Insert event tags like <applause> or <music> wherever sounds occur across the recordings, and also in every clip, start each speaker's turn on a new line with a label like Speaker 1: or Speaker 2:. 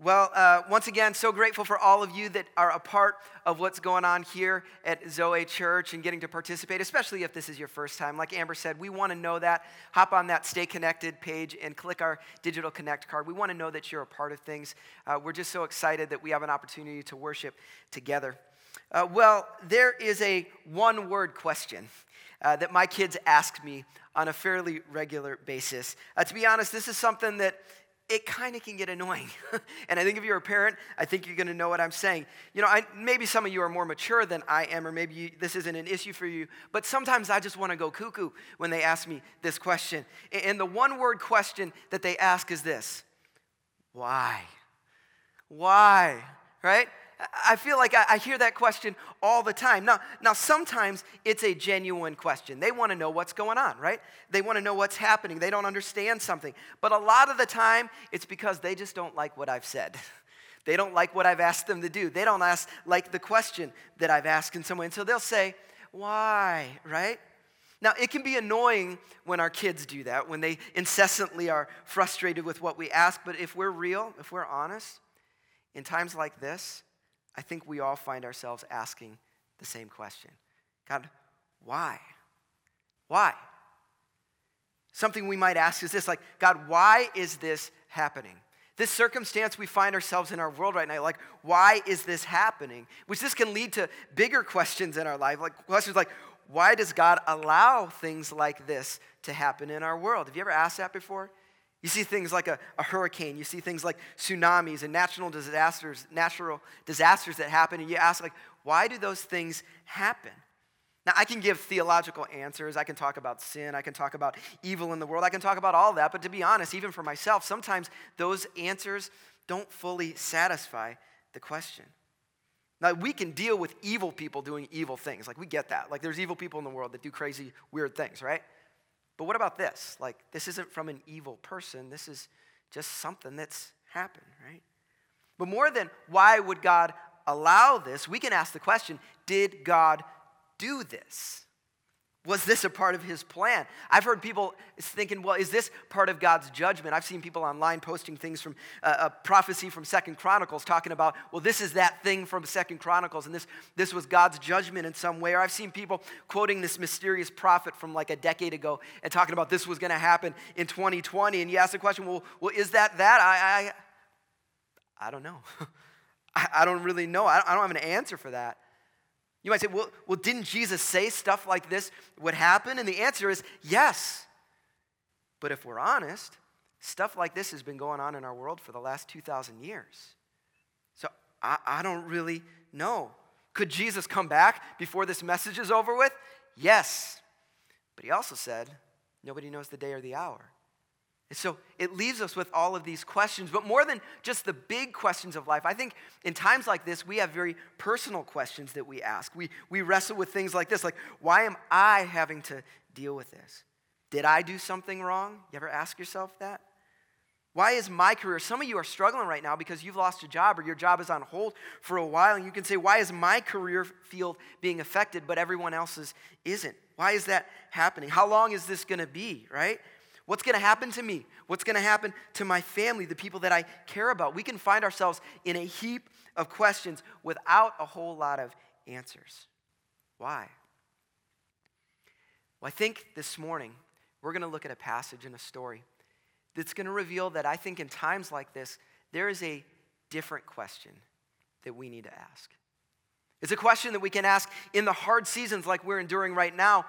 Speaker 1: Well, uh, once again, so grateful for all of you that are a part of what's going on here at Zoe Church and getting to participate, especially if this is your first time. Like Amber said, we want to know that. Hop on that Stay Connected page and click our Digital Connect card. We want to know that you're a part of things. Uh, we're just so excited that we have an opportunity to worship together. Uh, well, there is a one word question uh, that my kids ask me on a fairly regular basis. Uh, to be honest, this is something that it kind of can get annoying. <laughs> and I think if you're a parent, I think you're going to know what I'm saying. You know, I, maybe some of you are more mature than I am, or maybe you, this isn't an issue for you, but sometimes I just want to go cuckoo when they ask me this question. And the one word question that they ask is this Why? Why? Right? I feel like I, hear that question all the time. Now, now, sometimes it's a genuine question. They want to know what's going on, right? They want to know what's happening. They don't understand something. But a lot of the time, it's because they just don't like what I've said. <laughs> They don't like what I've asked them to do. They don't ask like the question that I've asked in some way. And so they'll say, Why, right? Now, it can be annoying when our kids do that, when they incessantly are frustrated with what we ask. But if we're real, if we're honest, in times like this, I think we all find ourselves asking the same question God, why? Why? Something we might ask is this like, God, why is this happening? This circumstance we find ourselves in our world right now, like, why is this happening? Which this can lead to bigger questions in our life, like questions like, why does God allow things like this to happen in our world? Have you ever asked that before? You see things like a, a, hurricane, you see things like tsunamis and natural disasters, natural disasters that happen, and you ask, like, why do those things happen? Now, I can give theological answers. I can talk about sin. I can talk about evil in the world. I can talk about all that. But to be honest, even for myself, sometimes those answers don't fully satisfy the question. Now, we can deal with evil people doing evil things. Like, we get that. Like, there's evil people in the world that do crazy, weird things, right? But what about this? Like, this isn't from an evil person, this is just something that's happened, right? But more than why would God allow this, we can ask the question did God do this? Was this a part of his plan? I've heard people thinking, well, is this part of God's judgment? I've seen people online posting things from uh, a prophecy from Second Chronicles talking about, well, this is that thing from Second Chronicles, and this, this was God's judgment in some way. Or I've seen people quoting this mysterious prophet from like a decade ago and talking about this was going to happen in 2020. And you ask the question, well, well is that that? I, I, I don't know. <laughs> I, I don't really know. I I don't have an answer for that. You might say, well, well, didn't Jesus say stuff like this would happen? And the answer is yes. But if we're honest, stuff like this has been going on in our world for the last 2,000 years. So I, I don't really know. Could Jesus come back before this message is over with? Yes. But he also said, nobody knows the day or the hour. And so it leaves us with all of these questions, but more than just the big questions of life, I think in times like this, we have very personal questions that we ask. We, we wrestle with things like this, like, why am I having to deal with this? Did I do something wrong? You ever ask yourself that? Why is my career? Some of you are struggling right now because you've lost a job or your job is on hold for a while, and you can say, Why is my career field being affected, but everyone else's isn't? Why is that happening? How long is this going to be, right? What's going to happen to me? What's going to happen to my family, the people that I care about? We can find ourselves in a heap of questions without a whole lot of answers. Why? Well, I think this morning we're going to look at a passage and a story that's going to reveal that I think in times like this, there is a different question that we need to ask. It's a question that we can ask in the hard seasons like we're enduring right now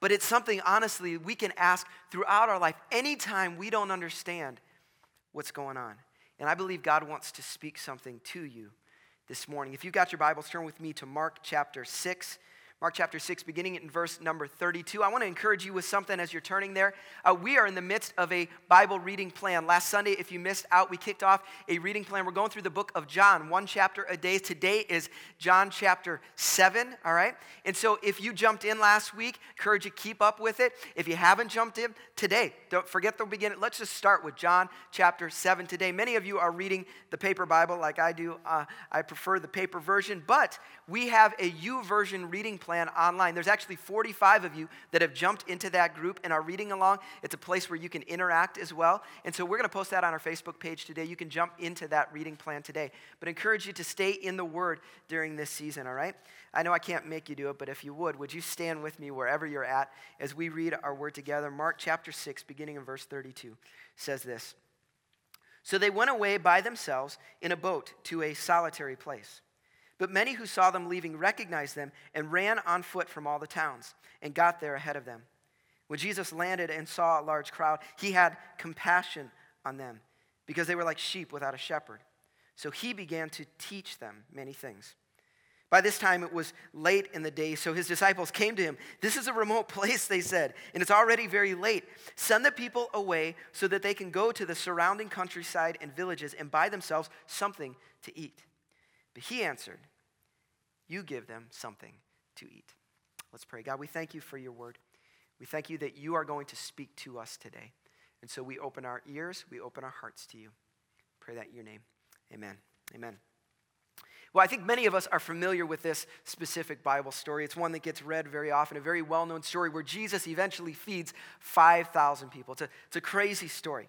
Speaker 1: but it's something, honestly, we can ask throughout our life anytime we don't understand what's going on. And I believe God wants to speak something to you this morning. If you've got your Bibles, turn with me to Mark chapter 6. Mark chapter 6, beginning in verse number 32. I want to encourage you with something as you're turning there. Uh, we are in the midst of a Bible reading plan. Last Sunday, if you missed out, we kicked off a reading plan. We're going through the book of John, one chapter a day. Today is John chapter 7, all right? And so if you jumped in last week, encourage you keep up with it. If you haven't jumped in today, don't forget the beginning. Let's just start with John chapter 7 today. Many of you are reading the paper Bible like I do. Uh, I prefer the paper version, but we have a YouVersion reading plan online. There's actually 45 of you that have jumped into that group and are reading along. It's a place where you can interact as well. And so we're going to post that on our Facebook page today. You can jump into that reading plan today. But I encourage you to stay in the Word during this season, all right? I know I can't make you do it, but if you would, would you stand with me wherever you're at as we read our Word together? Mark chapter 6, beginning in verse 32, says this. So they went away by themselves in a boat to a solitary place. But many who saw them leaving recognized them and ran on foot from all the towns and got there ahead of them. When Jesus landed and saw a large crowd, he had compassion on them because they were like sheep without a shepherd. So he began to teach them many things. By this time, it was late in the day, so his disciples came to him. This is a remote <laughs> place, they said, and it's already very late. Send the people away so that they can go to the surrounding countryside and villages and buy themselves something to eat. But he answered, You give them something to eat. Let's pray. God, we thank you for your word. We thank you that you are going to speak to us today. And so we open our ears, we open our hearts to you. Pray that in your name. Amen. Amen. Well, I think many of us are familiar with this specific Bible story. It's one that gets read very often, a very well known story where Jesus eventually feeds 5,000 people. It's a, it's a crazy story.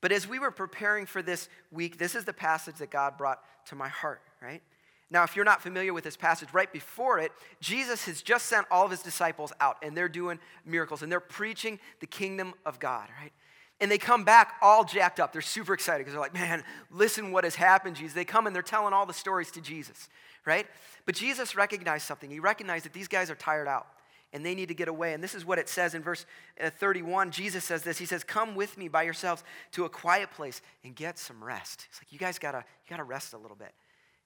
Speaker 1: But as we were preparing for this week, this is the passage that God brought to my heart, right? Now, if you're not familiar with this passage, right before it, Jesus has just sent all of his disciples out, and they're doing miracles, and they're preaching the kingdom of God, right? And they come back all jacked up. They're super excited because they're like, man, listen what has happened, Jesus. They come and they're telling all the stories to Jesus, right? But Jesus recognized something. He recognized that these guys are tired out and they need to get away. And this is what it says in verse uh, 31. Jesus says this. He says, Come with me by yourselves to a quiet place and get some rest. It's like, you guys gotta, you gotta rest a little bit.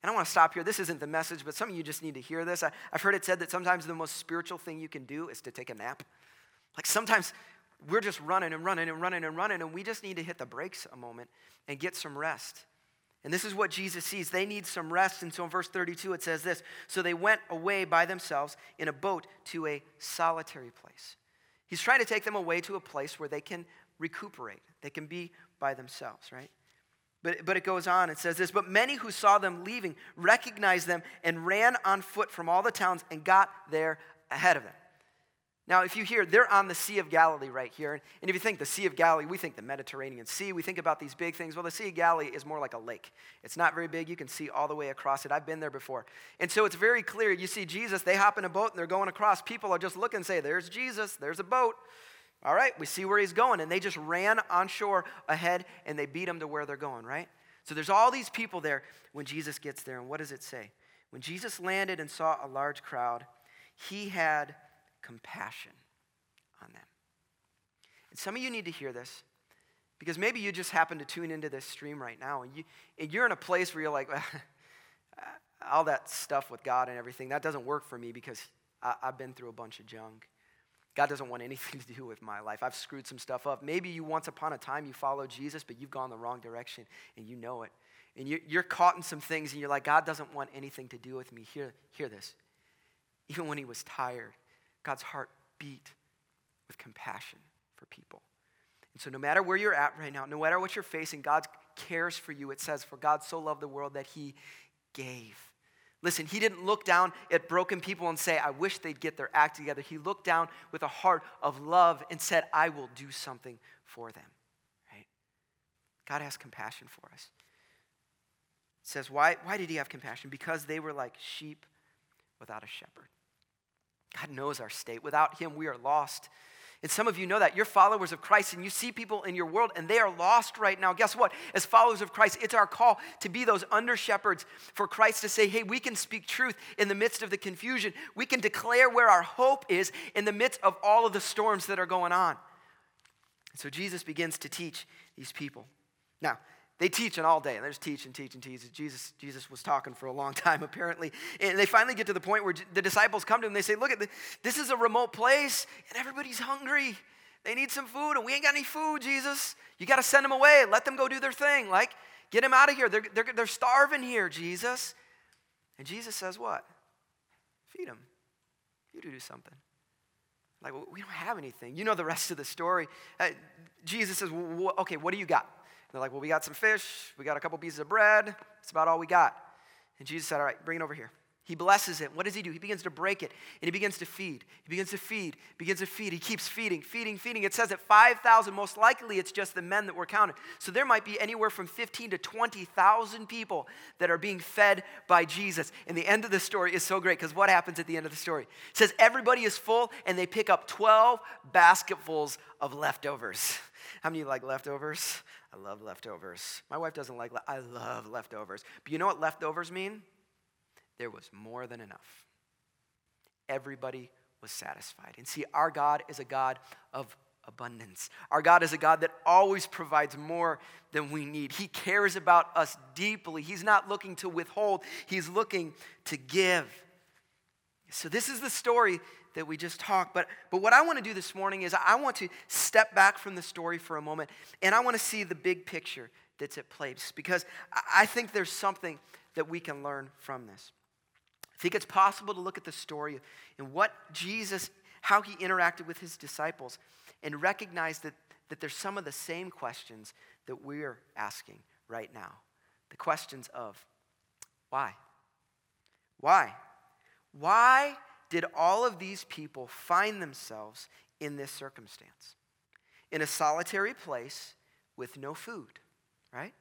Speaker 1: And I want to stop here. This isn't the message, but some of you just need to hear this. I, I've heard it said that sometimes the most spiritual thing you can do is to take a nap. Like sometimes we're just running and running and running and running, and we just need to hit the brakes a moment and get some rest. And this is what Jesus sees. They need some rest. And so in verse 32, it says this So they went away by themselves in a boat to a solitary place. He's trying to take them away to a place where they can recuperate, they can be by themselves, right? But, but it goes on, it says this But many who saw them leaving recognized them and ran on foot from all the towns and got there ahead of them. Now, if you hear, they're on the Sea of Galilee right here. And if you think the Sea of Galilee, we think the Mediterranean Sea. We think about these big things. Well, the Sea of Galilee is more like a lake. It's not very big. You can see all the way across it. I've been there before. And so it's very clear. You see Jesus, they hop in a boat and they're going across. People are just looking and say, There's Jesus, there's a boat. All right, we see where he's going. And they just ran on shore ahead and they beat him to where they're going, right? So there's all these people there when Jesus gets there. And what does it say? When Jesus landed and saw a large crowd, he had compassion on them. And some of you need to hear this because maybe you just happen to tune into this stream right now and, you, and you're in a place where you're like, <laughs> ah, all that stuff with God and everything, that doesn't work for me because I, I've been through a bunch of junk. God doesn't want anything <laughs> to do with my life. I've screwed some stuff up. Maybe you once upon a time you followed Jesus, but you've gone the wrong direction and you know it. And you're caught in some things and you're like, God doesn't want anything to do with me. Hear, hear this. Even when he was tired, God's heart beat with compassion for people. And so, no matter where you're at right now, no matter what you're facing, God cares for you. It says, For God so loved the world that he gave. Listen, he didn't look down at broken people and say, I wish they'd get their act together. He looked down with a heart of love and said, I will do something for them. Right? God has compassion for us. It says, why, why did he have compassion? Because they were like sheep without a shepherd. God knows our state. Without Him, we are lost. And some of you know that. You're followers of Christ and you see people in your world and they are lost right now. Guess what? As followers of Christ, it's our call to be those under shepherds for Christ to say, hey, we can speak truth in the midst of the confusion. We can declare where our hope is in the midst of all of the storms that are going on. So Jesus begins to teach these people. Now, they teaching all day. And they're just teaching, teaching, teaching. Jesus, Jesus was talking for a long <laughs> time, apparently. And they finally get to the point where the disciples come to him. They say, Look, at this is a remote place, and everybody's hungry. They need some food, and we ain't got any food, Jesus. You got to send them away. Let them go do their thing. Like, get them out of here. They're, they're, they're starving here, Jesus. And Jesus says, What? Feed them. You do something. Like, well, we don't have anything. You know the rest of the story. Uh, Jesus says, well, Okay, what do you got? They're like, Well, we got some fish, we got a couple pieces of bread. That's about all we got. And Jesus said, All right, bring it over here. He blesses it. What does he do? He begins to break it and he begins to feed. He begins to feed, begins to feed. He keeps feeding, feeding, feeding. It says that 5,000, most likely it's just the men that were counted. So there might be anywhere from 15 to 20,000 people that are being fed by Jesus. And the end of the story is so great because what happens at the end of the story? It says everybody is full and they pick up 12 basketfuls of leftovers. <laughs> How many like leftovers? I love leftovers. My wife doesn't like, le- I love leftovers. But you know what leftovers mean? There was more than enough. Everybody was satisfied. And see, our God is a God of abundance. Our God is a God that always provides more than we need. He cares about us deeply. He's not looking to withhold, He's looking to give. So, this is the story that we just talked. But, but what I want to do this morning is I want to step back from the story for a moment and I want to see the big picture that's at play because I think there's something that we can learn from this. Think it's possible to look at the story and what Jesus, how he interacted with his disciples, and recognize that, that there's some of the same questions that we're asking right now. The questions of why? Why? Why did all of these people find themselves in this circumstance? In a solitary place with no food, right?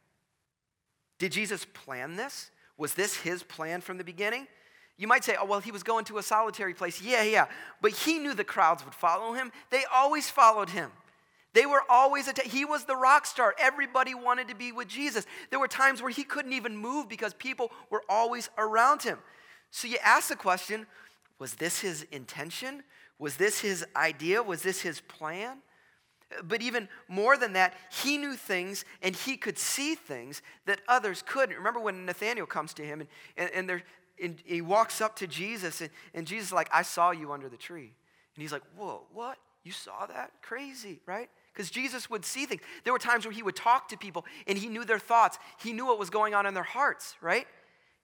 Speaker 1: Did Jesus plan this? Was this his plan from the beginning? You might say, oh, well, he was going to a solitary place. Yeah, yeah. But he knew the crowds would follow him. They always followed him. They were always, att- he was the rock star. Everybody wanted to be with Jesus. There were times where he couldn't even move because people were always around him. So you ask the question was this his intention? Was this his idea? Was this his plan? But even more than that, he knew things and he could see things that others couldn't. Remember when Nathaniel comes to him and, and, and they're, and he walks up to Jesus, and, and Jesus is like, I saw you under the tree. And he's like, Whoa, what? You saw that? Crazy, right? Because Jesus would see things. There were times where he would talk to people and he knew their thoughts, he knew what was going on in their hearts, right?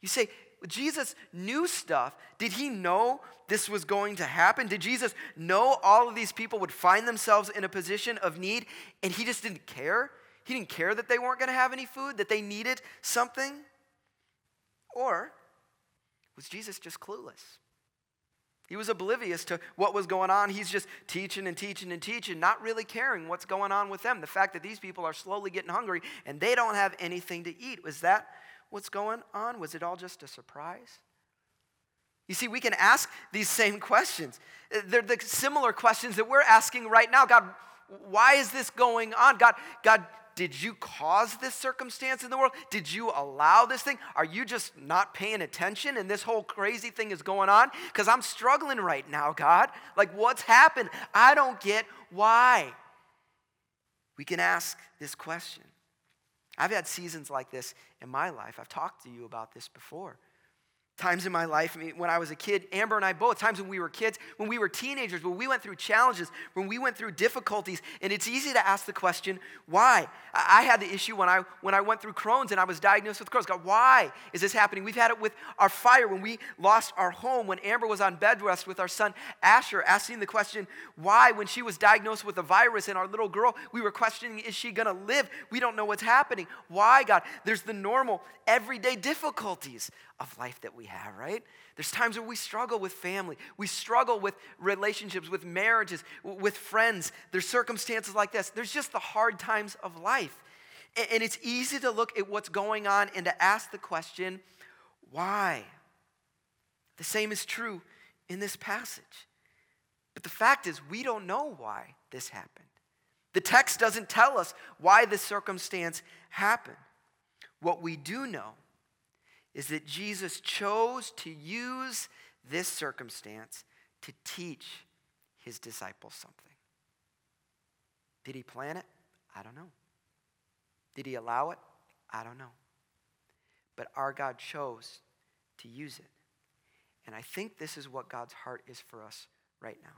Speaker 1: You say, Jesus knew stuff. Did he know this was going to happen? Did Jesus know all of these people would find themselves in a position of need and he just didn't care? He didn't care that they weren't going to have any food, that they needed something? Or was Jesus just clueless? He was oblivious to what was going on. He's just teaching and teaching and teaching, not really caring what's going on with them. The fact that these people are slowly getting hungry and they don't have anything to eat. Was that what's going on? Was it all just a surprise? You see, we can ask these same questions. They're the similar questions that we're asking right now. God, why is this going on? God, God, did you cause this circumstance in the world? Did you allow this thing? Are you just not paying attention and this whole crazy thing is going on? Because I'm struggling right now, God. Like, what's happened? I don't get why. We can ask this question. I've had seasons like this in my life. I've talked to you about this before times in my life I mean, when I was a kid, Amber and I both, times when we were kids, when we were teenagers, when we went through challenges, when we went through difficulties, and it's easy to ask the question, why? I had the issue when I when I went through Crohn's and I was diagnosed with Crohn's. God, why is this happening? We've had it with our fire when we lost our home, when Amber was on bed rest with our son Asher, asking the question, why? When she was diagnosed with a virus and our little girl, we were questioning, is she gonna live? We don't know what's happening. Why, God? There's the normal, everyday difficulties of life that we have, right? There's times where we struggle with family, we struggle with relationships, with marriages, with friends. There's circumstances like this. There's just the hard times of life. And it's easy to look at what's going on and to ask the question, why? The same is true in this passage. But the fact is, we don't know why this happened. The text doesn't tell us why this circumstance happened. What we do know is that Jesus chose to use this circumstance to teach his disciples something. Did he plan it? I don't know. Did he allow it? I don't know. But our God chose to use it. And I think this is what God's heart is for us right now.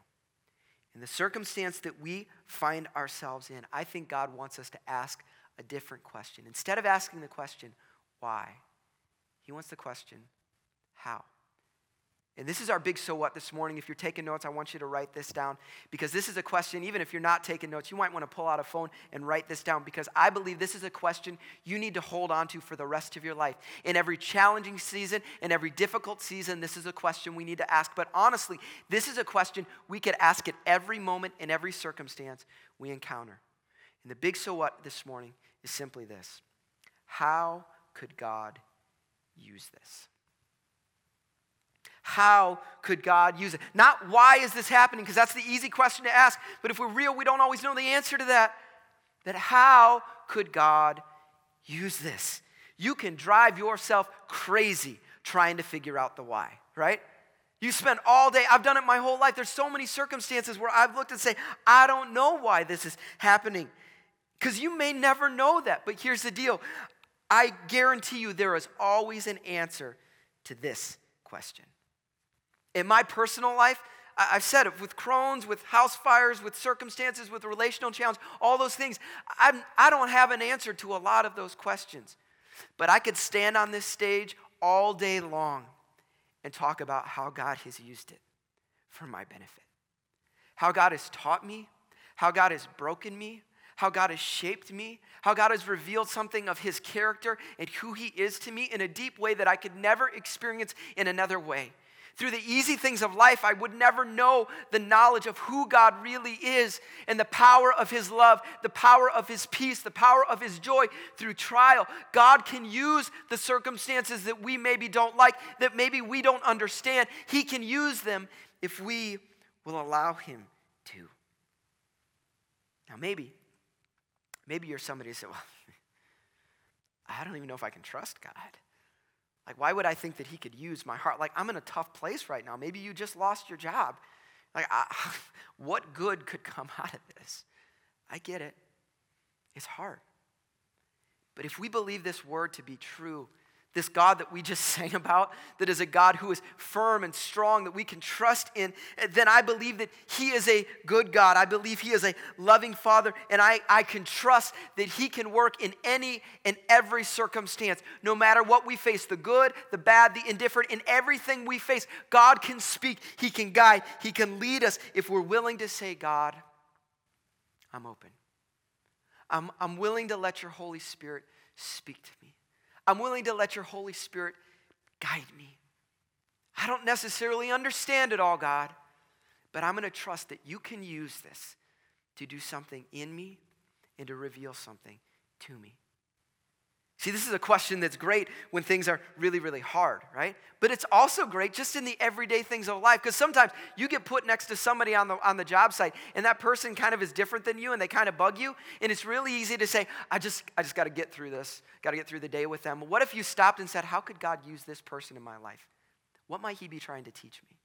Speaker 1: In the circumstance that we find ourselves in, I think God wants us to ask a different question. Instead of asking the question, why? He wants the question, how? And this is our big so what this morning. If you're taking notes, I want you to write this down because this is a question, even if you're not taking notes, you might want to pull out a phone and write this down because I believe this is a question you need to hold on to for the rest of your life. In every challenging season, in every difficult season, this is a question we need to ask. But honestly, this is a question we could ask at every moment, in every circumstance we encounter. And the big so what this morning is simply this How could God use this? How could God use it? Not why is this happening, because that's the easy question to ask. But if we're real, we don't always know the answer to that. That how could God use this? You can drive yourself crazy trying to figure out the why, right? You spend all day, I've done it my whole life. There's so many circumstances where I've looked and say, I don't know why this is happening. Because you may never know that. But here's the deal I guarantee you there is always an answer to this question. In my personal life, I've said it with Crohn's, with house fires, with circumstances, with relational challenges, all those things. I'm, I do not have an answer to a lot of those questions. But I could stand on this stage all day long and talk about how God has used it for my benefit. How God has taught me, how God has broken me, how God has shaped me, how God has revealed something of His character and who He is to me in a deep way that I could never experience in another way. Through the easy things of life, I would never know the knowledge of who God really is and the power of His love, the power of His peace, the power of His joy through trial. God can use the circumstances that we maybe don't like, that maybe we don't understand. He can use them if we will allow Him to. Now, maybe, maybe you're somebody who said, Well, <laughs> I don't even know if I can trust God. Like, why would I think that he could use my heart? Like, I'm in a tough place right now. Maybe you just lost your job. Like, I, <laughs> what good could come <laughs> out of this? I get it. It's hard. But if we believe this word to be true, this God that we just <laughs> sang about, that is a God who is firm and strong, that we can trust in, then I believe that He is a good God. I believe He is a loving Father, and I, I can trust that He can work in any and every circumstance, no matter what we face the good, the bad, the indifferent, in everything we face. God can speak, He can guide, He can lead us if we're willing to say, God, I'm open. I'm, I'm willing to let your Holy Spirit speak to me. I'm willing to let your Holy Spirit guide me. I don't necessarily understand it all, God, but I'm going to trust that you can use this to do something in me and to reveal something to me. See, this is a question that's great when things are really, really hard, right? But it's also great just in the everyday things of life because sometimes you get put next to somebody on the, on the job site and that person kind of is different than you and they kind of bug you. And it's really easy to say, I just, I just got to get through this, got to get through the day with them. What if you stopped and said, How could God use this person in my life? What might He be trying to teach me?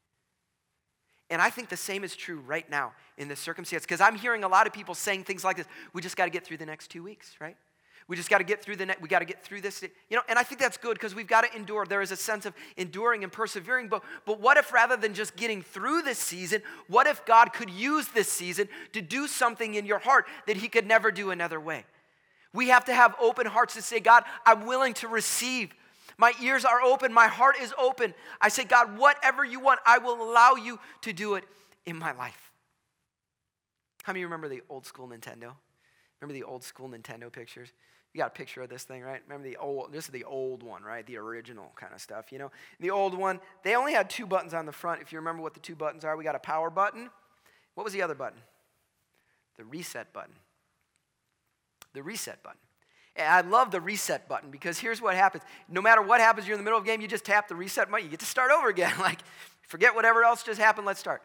Speaker 1: And I think the same is true right now in this circumstance because I'm hearing a lot of people saying things like this. We just got to get through the next two weeks, right? We just got to get through the net. We got to get through this. You know, and I think that's good because we've got to endure. There is a sense of enduring and persevering. But, but what if rather than just getting through this season, what if God could use this season to do something in your heart that He could never do another way? We have to have open hearts to say, God, I'm willing to receive. My ears are open. My heart is open. I say, God, whatever you want, I will allow you to do it in my life. How many remember the old school Nintendo? Remember the old school Nintendo pictures? You got a picture of this thing, right? Remember the old, this is the old one, right? The original kind of stuff, you know? The old one, they only had two buttons on the front. If you remember what the two buttons are, we got a power button. What was the other button? The reset button. The reset button. And I love the reset button because here's what happens. No matter what happens, you're in the middle of a game, you just tap the reset button, you get to start over again. <laughs> like, forget whatever else just happened, let's start.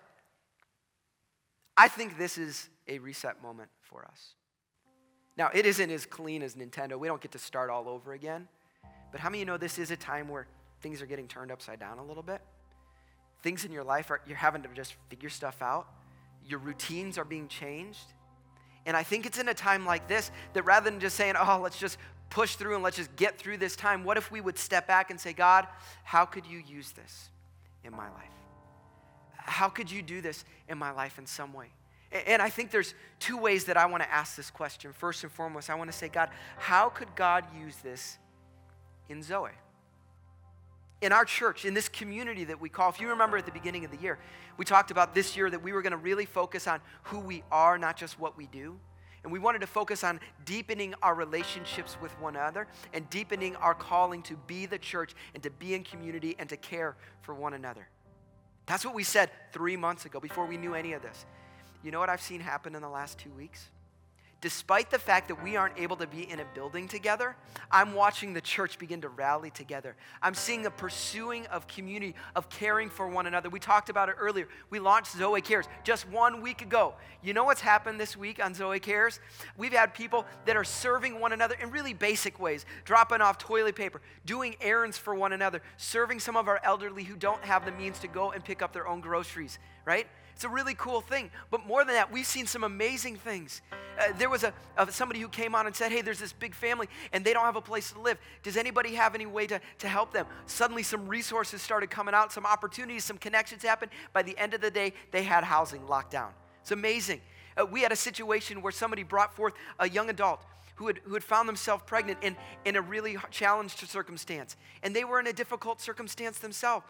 Speaker 1: I think this is a reset moment for us. Now, it isn't as clean as Nintendo. We don't get to start all over again. But how many of you know this is a time where things are getting turned upside down a little bit? Things in your life are you're having to just figure stuff out. Your routines are being changed. And I think it's in a time like this that rather than just saying, oh, let's just push through and let's just get through this time, what if we would step back and say, God, how could you use this in my life? How could you do this in my life in some way? And I think there's two ways that I want to ask this question. First and foremost, I want to say, God, how could God use this in Zoe? in our church, in this community that we call, if you remember at the beginning of the year, we talked about this year that we were going to really focus on who we are, not just what we do. And we wanted to focus on deepening our relationships with one another and deepening our calling to be the church and to be in community and to care for one another. That's what we said three months ago before we knew any of this. You know what I've seen happen in the last two weeks? despite the fact that we aren't able to be in a building together, I'm watching the church begin to rally together. I'm seeing a pursuing of community, of caring for one another. We talked about it earlier. We launched Zoe Cares just one week ago. You know what's happened this week on Zoe Cares? We've had people that are serving one another in really basic ways, dropping off toilet paper, doing errands for one another, serving some of our elderly who don't have the means to go and pick up their own groceries, right? It's a really cool thing. But more than that, we've seen some amazing things. Uh, there was a, somebody who came on and said, Hey, there's this big family and they don't have a place to live. Does anybody have any way to, to help them? Suddenly, some resources started coming out, some opportunities, some connections happened. By the end of the day, they had housing locked down. It's amazing. Uh, we had a situation where somebody brought forth a young adult who had, who had found themselves pregnant in, in a really challenged circumstance. And they were in a difficult circumstance themselves.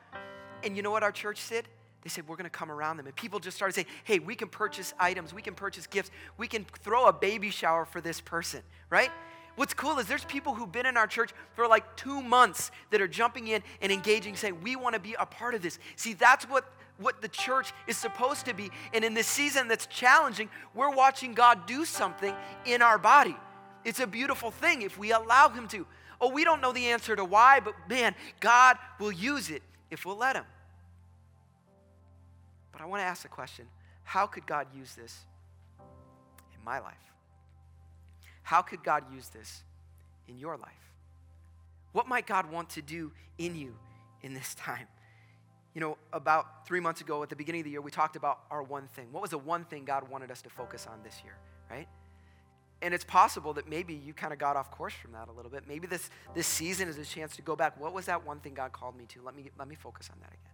Speaker 1: And you know what our church did? They said, We're going to come around them. And people just started saying, Hey, we can purchase items, we can purchase gifts, we can throw a baby shower for this person, right? What's cool is there's people who've been in our church for like two months that are jumping in and engaging, saying, We want to be a part of this. See, that's what, what the church is supposed to be. And in this season that's challenging, we're watching God do something in our body. It's a beautiful thing if we allow Him to. Oh, we don't know the answer to why, but man, God will use it if we'll let Him. But I want to ask the question how could God use this in my life? How could God use this in your life? What might God want to do in you in this time? You know, about three months ago at the beginning of the year, we talked about our one thing. What was the one thing God wanted us to focus on this year, right? And it's possible that maybe you kind of got off course from that a little bit. Maybe this, this season is a chance to go back. What was that one thing God called me to? Let me, let me focus on that again.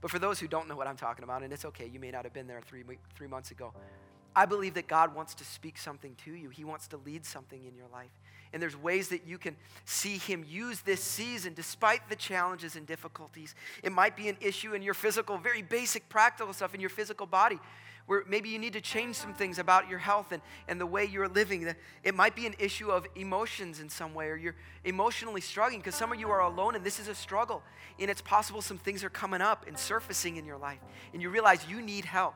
Speaker 1: But for those who don't know what I'm talking about, and it's okay, you may not have been there three, three months ago, I believe that God wants to speak something to you. He wants to lead something in your life. And there's ways that you can see Him use this season despite the challenges and difficulties. It might be an issue in your physical, very basic, practical stuff in your physical body where maybe you need to change some things about your health and, and the way you're living. It might be an issue of emotions in some way, or you're emotionally struggling because some of you are alone and this is a struggle. And it's possible some things are coming up and surfacing in your life, and you realize you need help.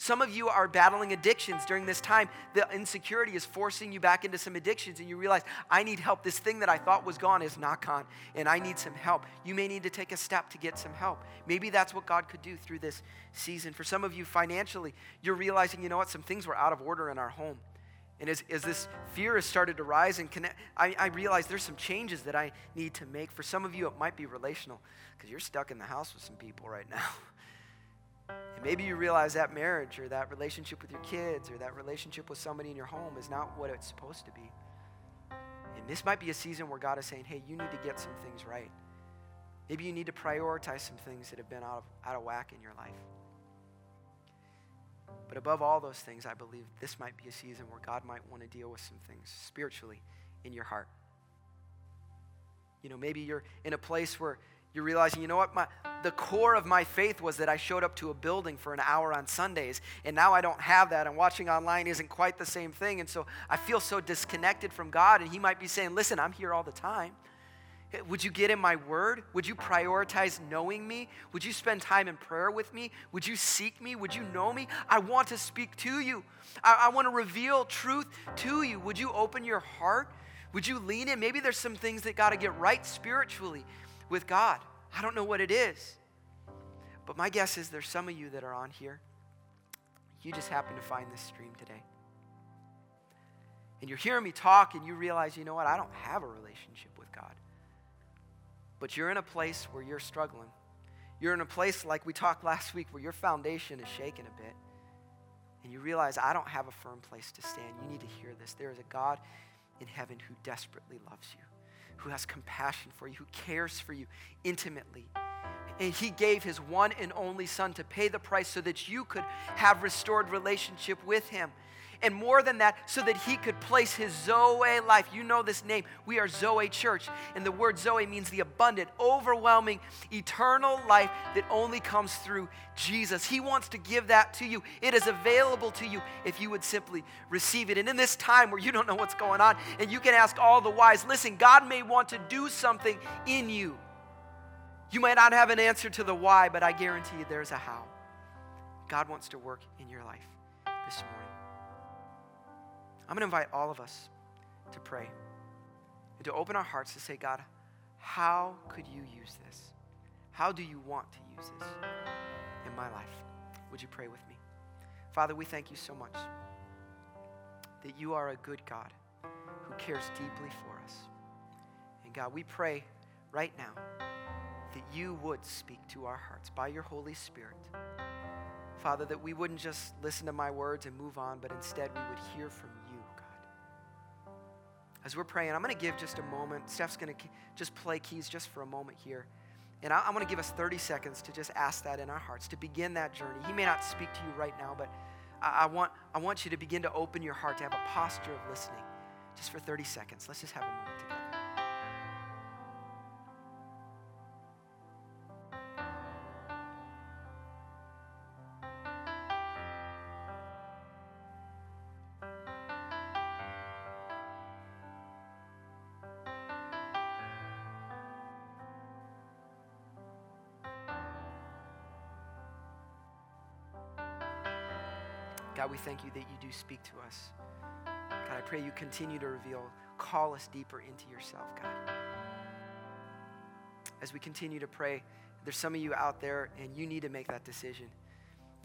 Speaker 1: Some of you are battling addictions during this time. The insecurity is forcing you back into some addictions, and you realize, I need help. This thing that I thought was gone is not gone, and I need some help. You may need to take a step to get some help. Maybe that's what God could do through this season. For some of you, financially, you're realizing, you know what, some things were out of order in our home. And as, as this fear has started to rise, and connect, I, I realize there's some changes that I need to make. For some of you, it might be relational because you're stuck in the house with some people right now. <laughs> And maybe you realize that marriage or that relationship with your kids or that relationship with somebody in your home is not what it's supposed to be. And this might be a season where God is saying, hey, you need to get some things right. Maybe you need to prioritize some things that have been out of, out of whack in your life. But above all those things, I believe this might be a season where God might want to deal with some things spiritually in your heart. You know, maybe you're in a place where you're realizing, you know what? My, the core of my faith was that I showed up to a building for an hour on Sundays, and now I don't have that, and watching online isn't quite the same thing. And so I feel so disconnected from God, and He might be saying, Listen, I'm here all the time. Would you get in my word? Would you prioritize knowing me? Would you spend time in prayer with me? Would you seek me? Would you know me? I want to speak to you. I, I want to reveal truth to you. Would you open your heart? Would you lean in? Maybe there's some things that got to get right spiritually with God. I don't know what it is. But my guess is there's some of you that are on here. You just happen to find this stream today. And you're hearing me talk and you realize, you know what, I don't have a relationship with God. But you're in a place where you're struggling. You're in a place like we talked last week where your foundation is shaking a bit. And you realize, I don't have a firm place to stand. You need to hear this. There is a God in heaven who desperately loves you who has compassion for you, who cares for you intimately. And he gave his one and only son to pay the price so that you could have restored relationship with him. And more than that, so that he could place his Zoe life. You know this name. We are Zoe Church. And the word Zoe means the abundant, overwhelming, eternal life that only comes through Jesus. He wants to give that to you. It is available to you if you would simply receive it. And in this time where you don't know what's going on, and you can ask all the wise, listen, God may want to do something in you. You might not have an answer to the why, but I guarantee you there's a how. God wants to work in your life this morning. I'm going to invite all of us to pray and to open our hearts to say, God, how could you use this? How do you want to use this in my life? Would you pray with me? Father, we thank you so much that you are a good God who cares deeply for us. And God, we pray right now that you would speak to our hearts by your Holy Spirit. Father, that we wouldn't just listen to my words and move on, but instead we would hear from you. As we're praying, I'm going to give just a moment. Steph's going to just play keys just for a moment here. And I, am going to give us 30 seconds to just ask that in our hearts, to begin that journey. He may not speak to you right now, but I, I, want, I want you to begin to open your heart, to have a posture of listening just for 30 seconds. Let's just have a moment together. Thank you that you do speak to us. God, I pray you continue to reveal, call us deeper into yourself, God. As we continue to pray, there's some of you out there and you need to make that decision.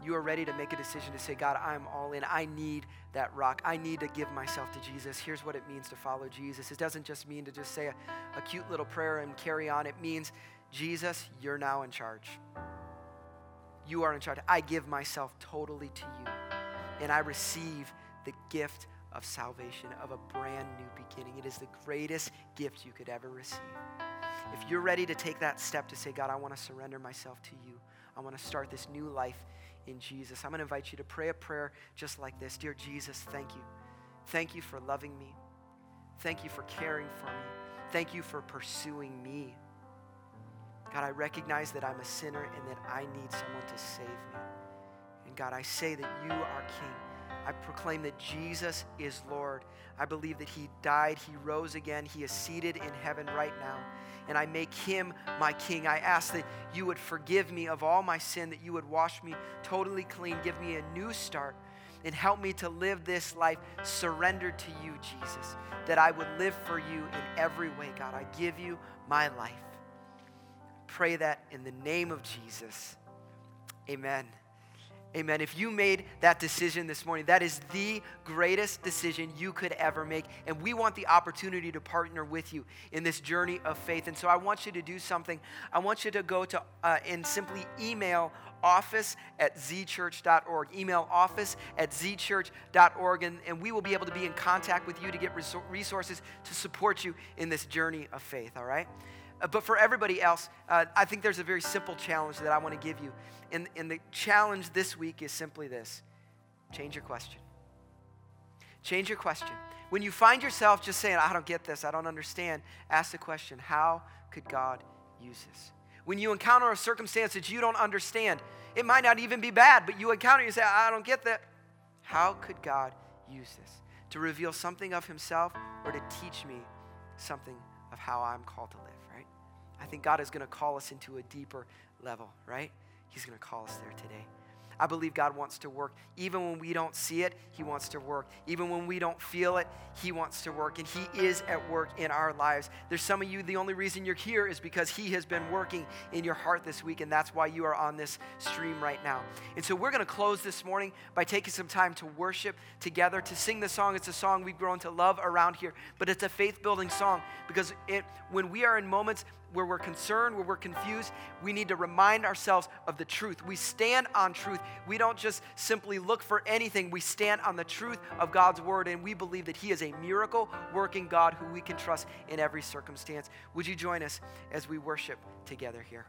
Speaker 1: You are ready to make a decision to say, God, I'm all in. I need that rock. I need to give myself to Jesus. Here's what it means to follow Jesus. It doesn't just mean to just say a, a cute little prayer and carry on. It means, Jesus, you're now in charge. You are in charge. I give myself totally to you and I receive the gift of salvation, of a brand new beginning. It is the greatest gift you could ever receive. If you're ready to take that step to say, God, I want to surrender myself to you, I want to start this new life in Jesus, I'm going to invite you to pray a prayer just like this Dear Jesus, thank you. Thank you for loving me. Thank you for caring for me. Thank you for pursuing me. God, I recognize that I'm a sinner and that I need someone to save me. God, I say that you are King. I proclaim that Jesus is Lord. I believe that He died, He rose again, He is seated in heaven right now. And I make Him my King. I ask that you would forgive me of all my sin, that you would wash me totally clean, give me a new start, and help me to live this life surrendered to you, Jesus. That I would live for you in every way, God. I give you my life. Pray that in the name of Jesus. Amen. Amen. If you made that decision this morning, that is the greatest decision you could ever make. And we want the opportunity to partner with you in this journey of faith. And so I want you to do something. I want you to go to uh, and simply email office at zchurch.org. Email office at zchurch.org. And, and we will be able to be in contact with you to get resources to support you in this journey of faith, all right? Uh, but for everybody else, uh, I think there's a very simple challenge that I want to give you. And, and the challenge this week is simply this change your question. Change your question. When you find yourself just saying, I don't get this, I don't understand, ask the question, how could God use this? When you encounter a circumstance that you don't understand, it might not even be bad, but you encounter, you say, I don't get that. How could God use this? To reveal something of Himself or to teach me something of how I'm called to live? I think God is going to call us into a deeper level, right? He's going to call us there today. I believe God wants to work. Even when we don't see it, He wants to work. Even when we don't feel it, He wants to work. And He is at work in our lives. There's some of you, the only reason you're here is because He has been working in your heart this week, and that's why you are on this stream right now. And so we're going to close this morning by taking some time to worship together, to sing the song. It's a song we've grown to love around here, but it's a faith building song because it, when we are in moments where we're concerned, where we're confused, we need to remind ourselves of the truth. We stand on truth. We don't just simply look for anything. We stand on the truth of God's word, and we believe that He is a miracle working God who we can trust in every circumstance. Would you join us as we worship together here?